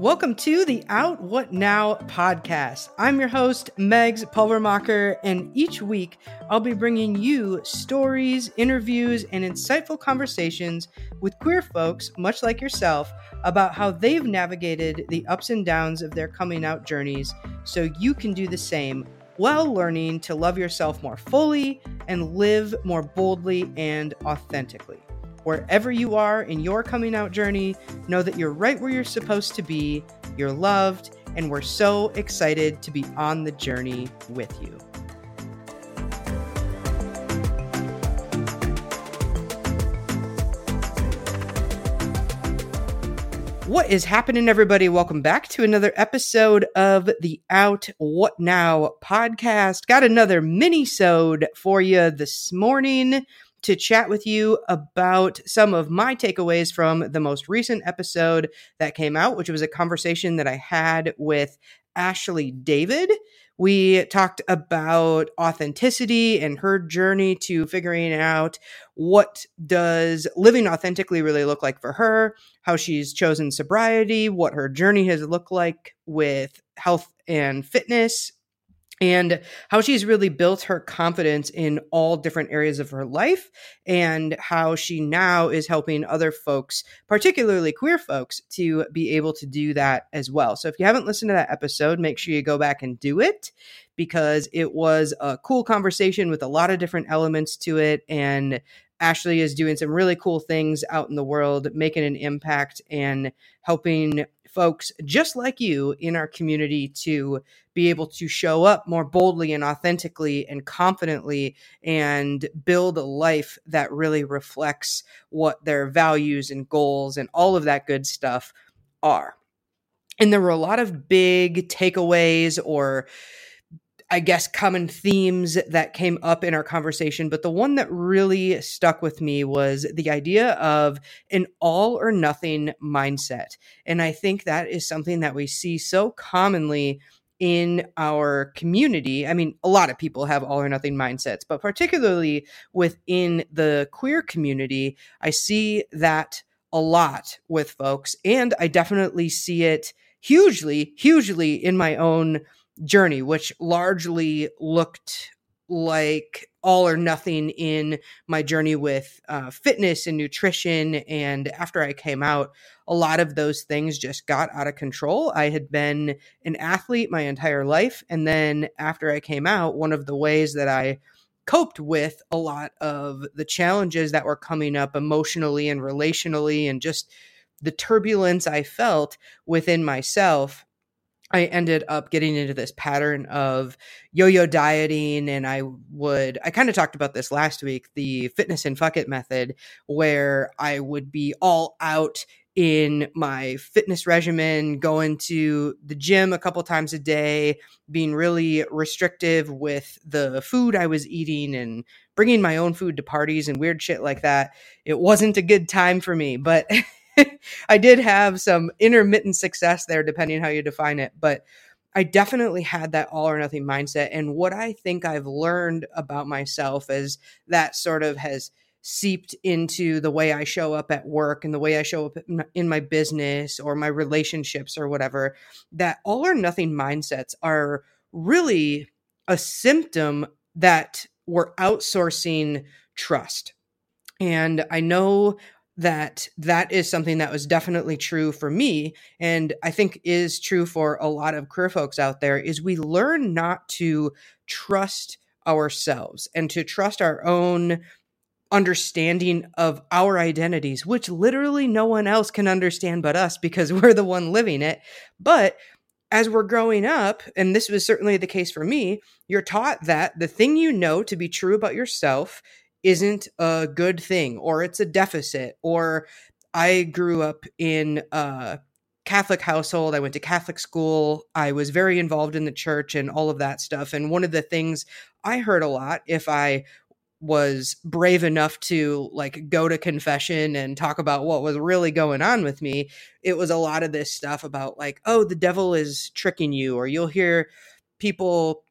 Welcome to the Out What Now podcast. I'm your host, Megs Pulvermacher, and each week I'll be bringing you stories, interviews, and insightful conversations with queer folks, much like yourself, about how they've navigated the ups and downs of their coming out journeys so you can do the same while learning to love yourself more fully and live more boldly and authentically. Wherever you are in your coming out journey, know that you're right where you're supposed to be, you're loved, and we're so excited to be on the journey with you. What is happening, everybody? Welcome back to another episode of the Out What Now podcast. Got another mini-sode for you this morning to chat with you about some of my takeaways from the most recent episode that came out, which was a conversation that I had with Ashley David. We talked about authenticity and her journey to figuring out what does living authentically really look like for her, how she's chosen sobriety, what her journey has looked like with health and fitness, and how she's really built her confidence in all different areas of her life and how she now is helping other folks particularly queer folks to be able to do that as well. So if you haven't listened to that episode make sure you go back and do it because it was a cool conversation with a lot of different elements to it and Ashley is doing some really cool things out in the world, making an impact and helping folks just like you in our community to be able to show up more boldly and authentically and confidently and build a life that really reflects what their values and goals and all of that good stuff are. And there were a lot of big takeaways or I guess, common themes that came up in our conversation, but the one that really stuck with me was the idea of an all or nothing mindset. And I think that is something that we see so commonly in our community. I mean, a lot of people have all or nothing mindsets, but particularly within the queer community, I see that a lot with folks. And I definitely see it hugely, hugely in my own journey, which largely looked like all or nothing in my journey with uh, fitness and nutrition. And after I came out, a lot of those things just got out of control. I had been an athlete my entire life. And then after I came out, one of the ways that I coped with a lot of the challenges that were coming up emotionally and relationally and just the turbulence I felt within myself I ended up getting into this pattern of yo-yo dieting and I would I kind of talked about this last week the fitness and fuck it method where I would be all out in my fitness regimen going to the gym a couple times a day being really restrictive with the food I was eating and bringing my own food to parties and weird shit like that. It wasn't a good time for me but I did have some intermittent success there, depending how you define it. But I definitely had that all or nothing mindset. And what I think I've learned about myself is that sort of has seeped into the way I show up at work and the way I show up in my business or my relationships or whatever, that all or nothing mindsets are really a symptom that we're outsourcing trust. And I know that that is something that was definitely true for me and i think is true for a lot of queer folks out there is we learn not to trust ourselves and to trust our own understanding of our identities which literally no one else can understand but us because we're the one living it. But as we're growing up and this was certainly the case for me you're taught that the thing you know to be true about yourself isn't a good thing or it's a deficit or I grew up in a Catholic household. I went to Catholic school. I was very involved in the church and all of that stuff. And one of the things I heard a lot if I was brave enough to like go to confession and talk about what was really going on with me, it was a lot of this stuff about like, oh, the devil is tricking you, or you'll hear people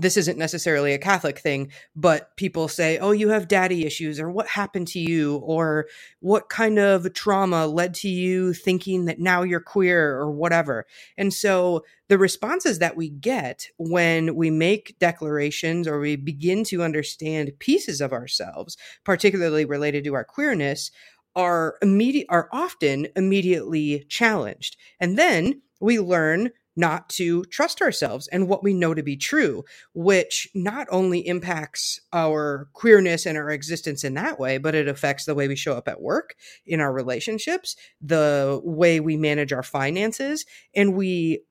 this isn't necessarily a Catholic thing, but people say, oh, you have daddy issues, or what happened to you, or what kind of trauma led to you thinking that now you're queer, or whatever. And so the responses that we get when we make declarations or we begin to understand pieces of ourselves, particularly related to our queerness, are immediate are often immediately challenged. And then we learn not to trust ourselves and what we know to be true, which not only impacts our queerness and our existence in that way, but it affects the way we show up at work, in our relationships, the way we manage our finances, and we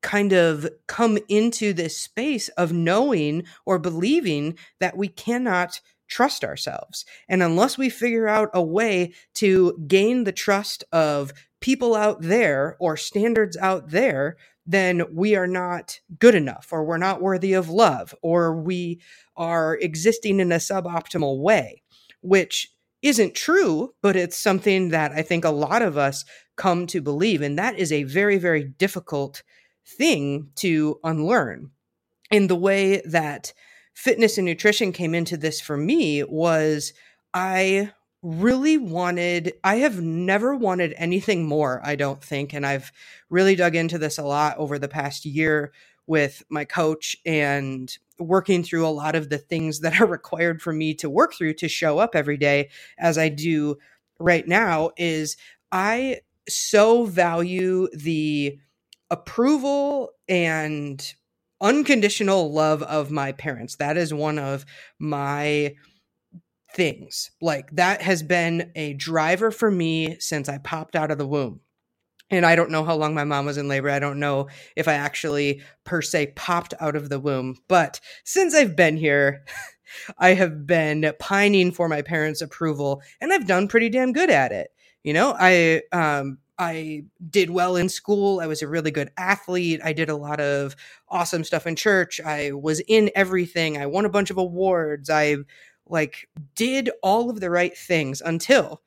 kind of come into this space of knowing or believing that we cannot trust ourselves. And unless we figure out a way to gain the trust of people out there or standards out there, then we are not good enough or we're not worthy of love or we are existing in a suboptimal way, which isn't true, but it's something that I think a lot of us come to believe. And that is a very, very difficult thing to unlearn. In the way that fitness and nutrition came into this for me was I really wanted i have never wanted anything more i don't think and i've really dug into this a lot over the past year with my coach and working through a lot of the things that are required for me to work through to show up every day as i do right now is i so value the approval and unconditional love of my parents. That is one of my things. Like that has been a driver for me since I popped out of the womb. And I don't know how long my mom was in labor. I don't know if I actually, per se, popped out of the womb. But since I've been here, I have been pining for my parents' approval, and I've done pretty damn good at it. You know, I um, I did well in school. I was a really good athlete. I did a lot of awesome stuff in church. I was in everything. I won a bunch of awards. I like did all of the right things until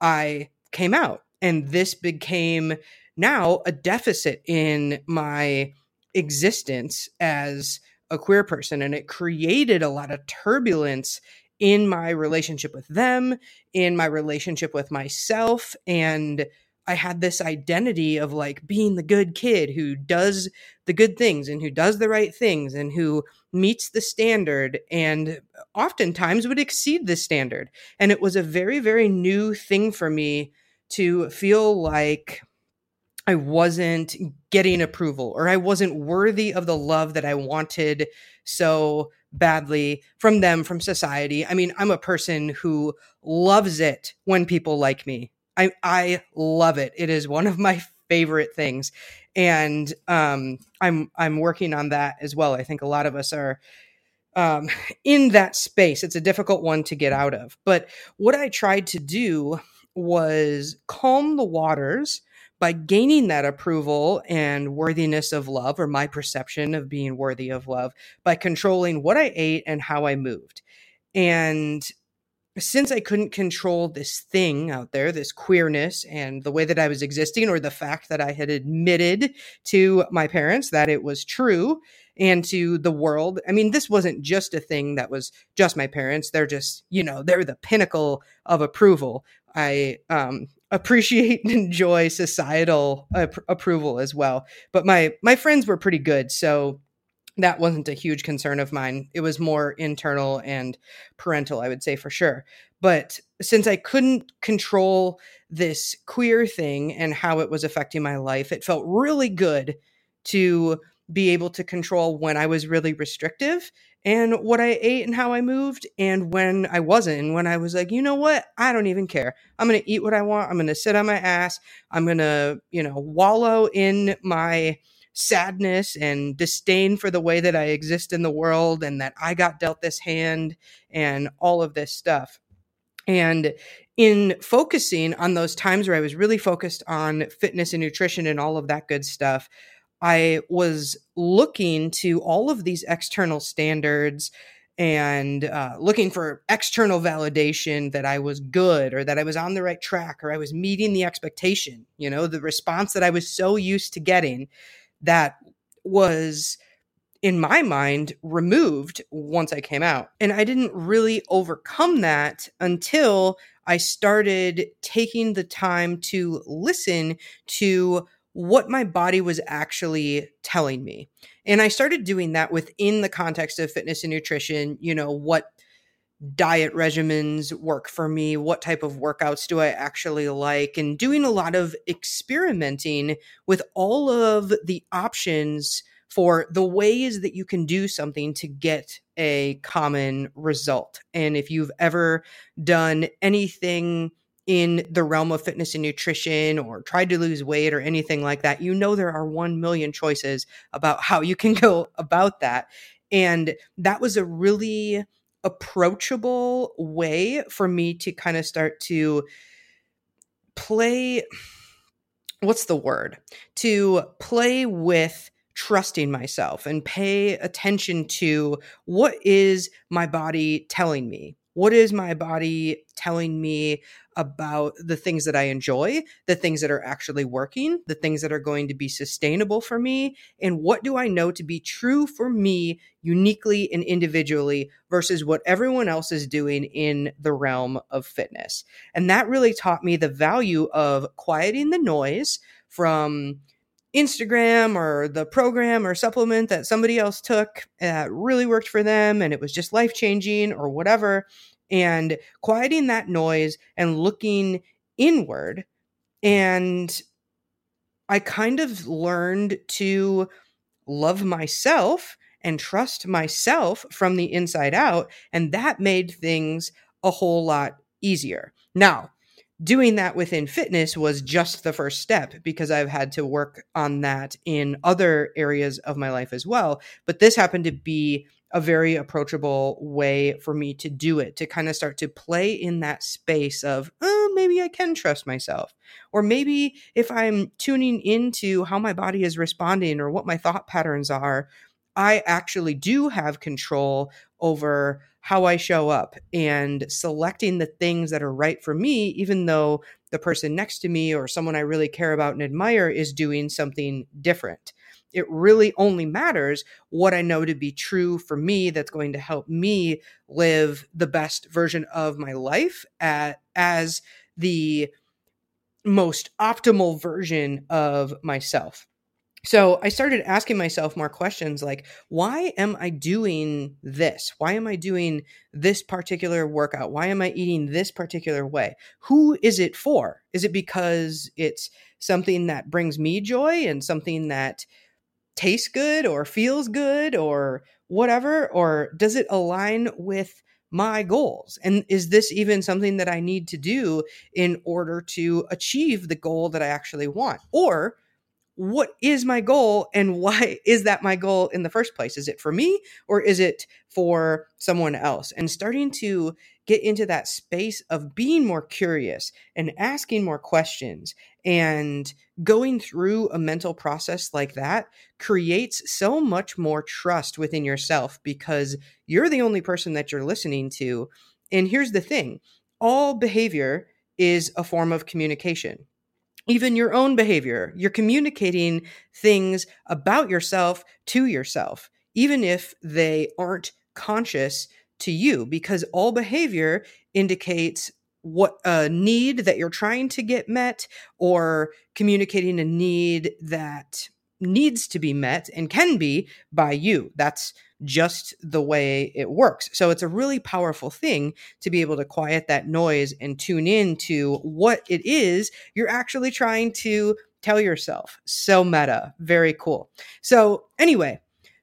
I came out. And this became now a deficit in my existence as a queer person. And it created a lot of turbulence in my relationship with them, in my relationship with myself. And I had this identity of like being the good kid who does the good things and who does the right things and who meets the standard and oftentimes would exceed the standard. And it was a very, very new thing for me to feel like I wasn't getting approval or I wasn't worthy of the love that I wanted so badly from them, from society. I mean, I'm a person who loves it when people like me. I I love it. It is one of my favorite things, and um, I'm I'm working on that as well. I think a lot of us are um, in that space. It's a difficult one to get out of. But what I tried to do was calm the waters by gaining that approval and worthiness of love, or my perception of being worthy of love, by controlling what I ate and how I moved. And since I couldn't control this thing out there, this queerness and the way that I was existing, or the fact that I had admitted to my parents that it was true and to the world. I mean, this wasn't just a thing that was just my parents. They're just, you know, they're the pinnacle of approval. I um, appreciate and enjoy societal ap- approval as well. But my my friends were pretty good, so that wasn't a huge concern of mine. It was more internal and parental, I would say for sure. But since I couldn't control this queer thing and how it was affecting my life, it felt really good to be able to control when I was really restrictive and what I ate and how I moved, and when I wasn't. And when I was like, you know what? I don't even care. I'm going to eat what I want. I'm going to sit on my ass. I'm going to, you know, wallow in my sadness and disdain for the way that I exist in the world and that I got dealt this hand and all of this stuff. And in focusing on those times where I was really focused on fitness and nutrition and all of that good stuff, I was looking to all of these external standards and uh, looking for external validation that I was good or that I was on the right track or I was meeting the expectation, you know, the response that I was so used to getting that was in my mind, removed once I came out. And I didn't really overcome that until I started taking the time to listen to what my body was actually telling me. And I started doing that within the context of fitness and nutrition, you know, what diet regimens work for me, what type of workouts do I actually like, and doing a lot of experimenting with all of the options for the ways that you can do something to get a common result. And if you've ever done anything in the realm of fitness and nutrition or tried to lose weight or anything like that, you know there are 1 million choices about how you can go about that. And that was a really approachable way for me to kind of start to play what's the word? To play with trusting myself and pay attention to what is my body telling me? What is my body telling me about the things that I enjoy, the things that are actually working, the things that are going to be sustainable for me? And what do I know to be true for me uniquely and individually versus what everyone else is doing in the realm of fitness? And that really taught me the value of quieting the noise from Instagram or the program or supplement that somebody else took that really worked for them and it was just life changing or whatever. And quieting that noise and looking inward. And I kind of learned to love myself and trust myself from the inside out. And that made things a whole lot easier. Now, doing that within fitness was just the first step because I've had to work on that in other areas of my life as well. But this happened to be a very approachable way for me to do it, to kind of start to play in that space of, oh, maybe I can trust myself. Or maybe if I'm tuning into how my body is responding or what my thought patterns are, I actually do have control over how I show up and selecting the things that are right for me, even though the person next to me or someone I really care about and admire is doing something different. It really only matters what I know to be true for me that's going to help me live the best version of my life at, as the most optimal version of myself. So I started asking myself more questions like, why am I doing this? Why am I doing this particular workout? Why am I eating this particular way? Who is it for? Is it because it's something that brings me joy and something that tastes good or feels good or whatever? Or does it align with my goals? And is this even something that I need to do in order to achieve the goal that I actually want? Or what is my goal and why is that my goal in the first place? Is it for me or is it for someone else? And starting to get into that space of being more curious and asking more questions and going through a mental process like that creates so much more trust within yourself because you're the only person that you're listening to. And here's the thing all behavior is a form of communication even your own behavior. You're communicating things about yourself to yourself, even if they aren't conscious to you, because all behavior indicates what a need that you're trying to get met or communicating a need that needs to be met and can be by you. That's just the way it works. So it's a really powerful thing to be able to quiet that noise and tune in to what it is you're actually trying to tell yourself. So meta, very cool. So, anyway,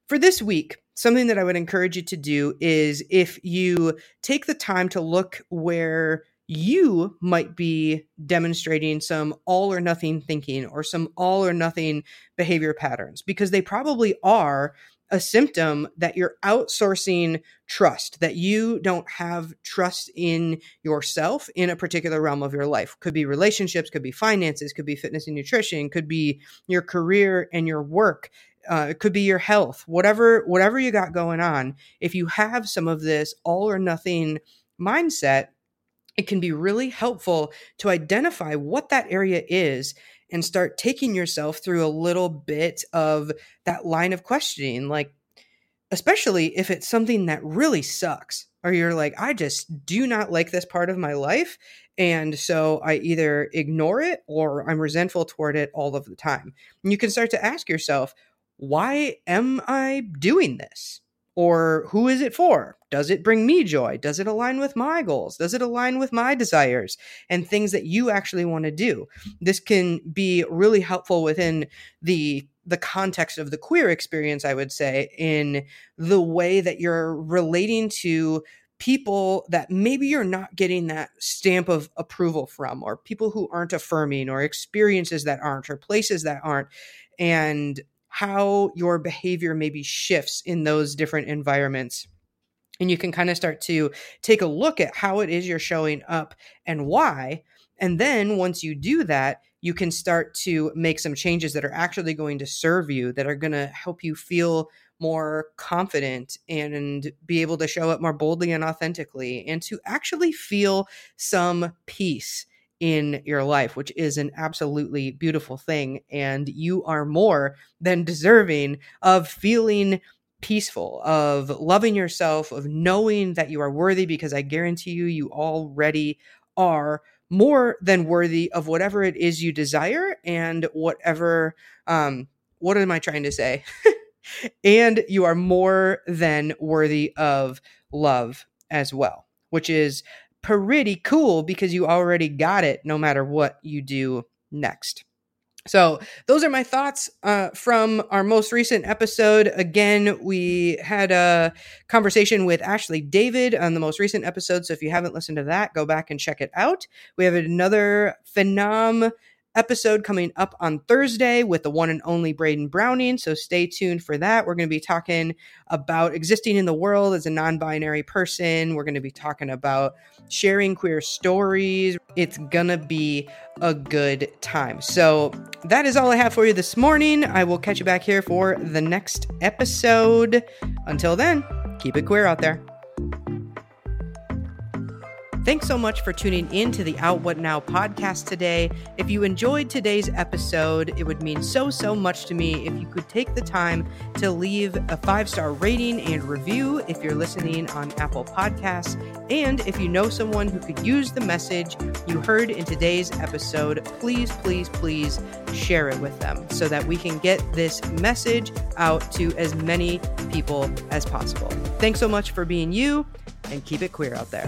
for this week, something that I would encourage you to do is if you take the time to look where you might be demonstrating some all or nothing thinking or some all or nothing behavior patterns because they probably are a symptom that you're outsourcing trust, that you don't have trust in yourself in a particular realm of your life. Could be relationships, could be finances, could be fitness and nutrition, could be your career and your work. Uh, it could be your health, whatever, whatever you got going on. If you have some of this all or nothing mindset, it can be really helpful to identify what that area is and start taking yourself through a little bit of that line of questioning like especially if it's something that really sucks or you're like, I just do not like this part of my life. And so I either ignore it or I'm resentful toward it all of the time. And you can start to ask yourself, why am I doing this? Or who is it for? Does it bring me joy? Does it align with my goals? Does it align with my desires and things that you actually want to do? This can be really helpful within the the context of the queer experience, I would say, in the way that you're relating to people that maybe you're not getting that stamp of approval from, or people who aren't affirming, or experiences that aren't, or places that aren't, and how your behavior maybe shifts in those different environments. And you can kind of start to take a look at how it is you're showing up and why. And then once you do that, you can start to make some changes that are actually going to serve you, that are going to help you feel more confident and be able to show up more boldly and authentically and to actually feel some peace in your life, which is an absolutely beautiful thing. And you are more than deserving of feeling peaceful, of loving yourself, of knowing that you are worthy, because I guarantee you, you already are more than worthy of whatever it is you desire and whatever um what am i trying to say and you are more than worthy of love as well which is pretty cool because you already got it no matter what you do next so, those are my thoughts uh, from our most recent episode. Again, we had a conversation with Ashley David on the most recent episode. So, if you haven't listened to that, go back and check it out. We have another phenom episode coming up on Thursday with the one and only Braden Browning. So stay tuned for that. We're going to be talking about existing in the world as a non binary person. We're going to be talking about sharing queer stories. It's going to be a good time. So that is all I have for you this morning. I will catch you back here for the next episode. Until then, keep it queer out there. Thanks so much for tuning in to the Out What Now podcast today. If you enjoyed today's episode, it would mean so, so much to me if you could take the time to leave a five star rating and review if you're listening on Apple Podcasts. And if you know someone who could use the message you heard in today's episode, please, please, please share it with them so that we can get this message out to as many people as possible. Thanks so much for being you and keep it queer out there.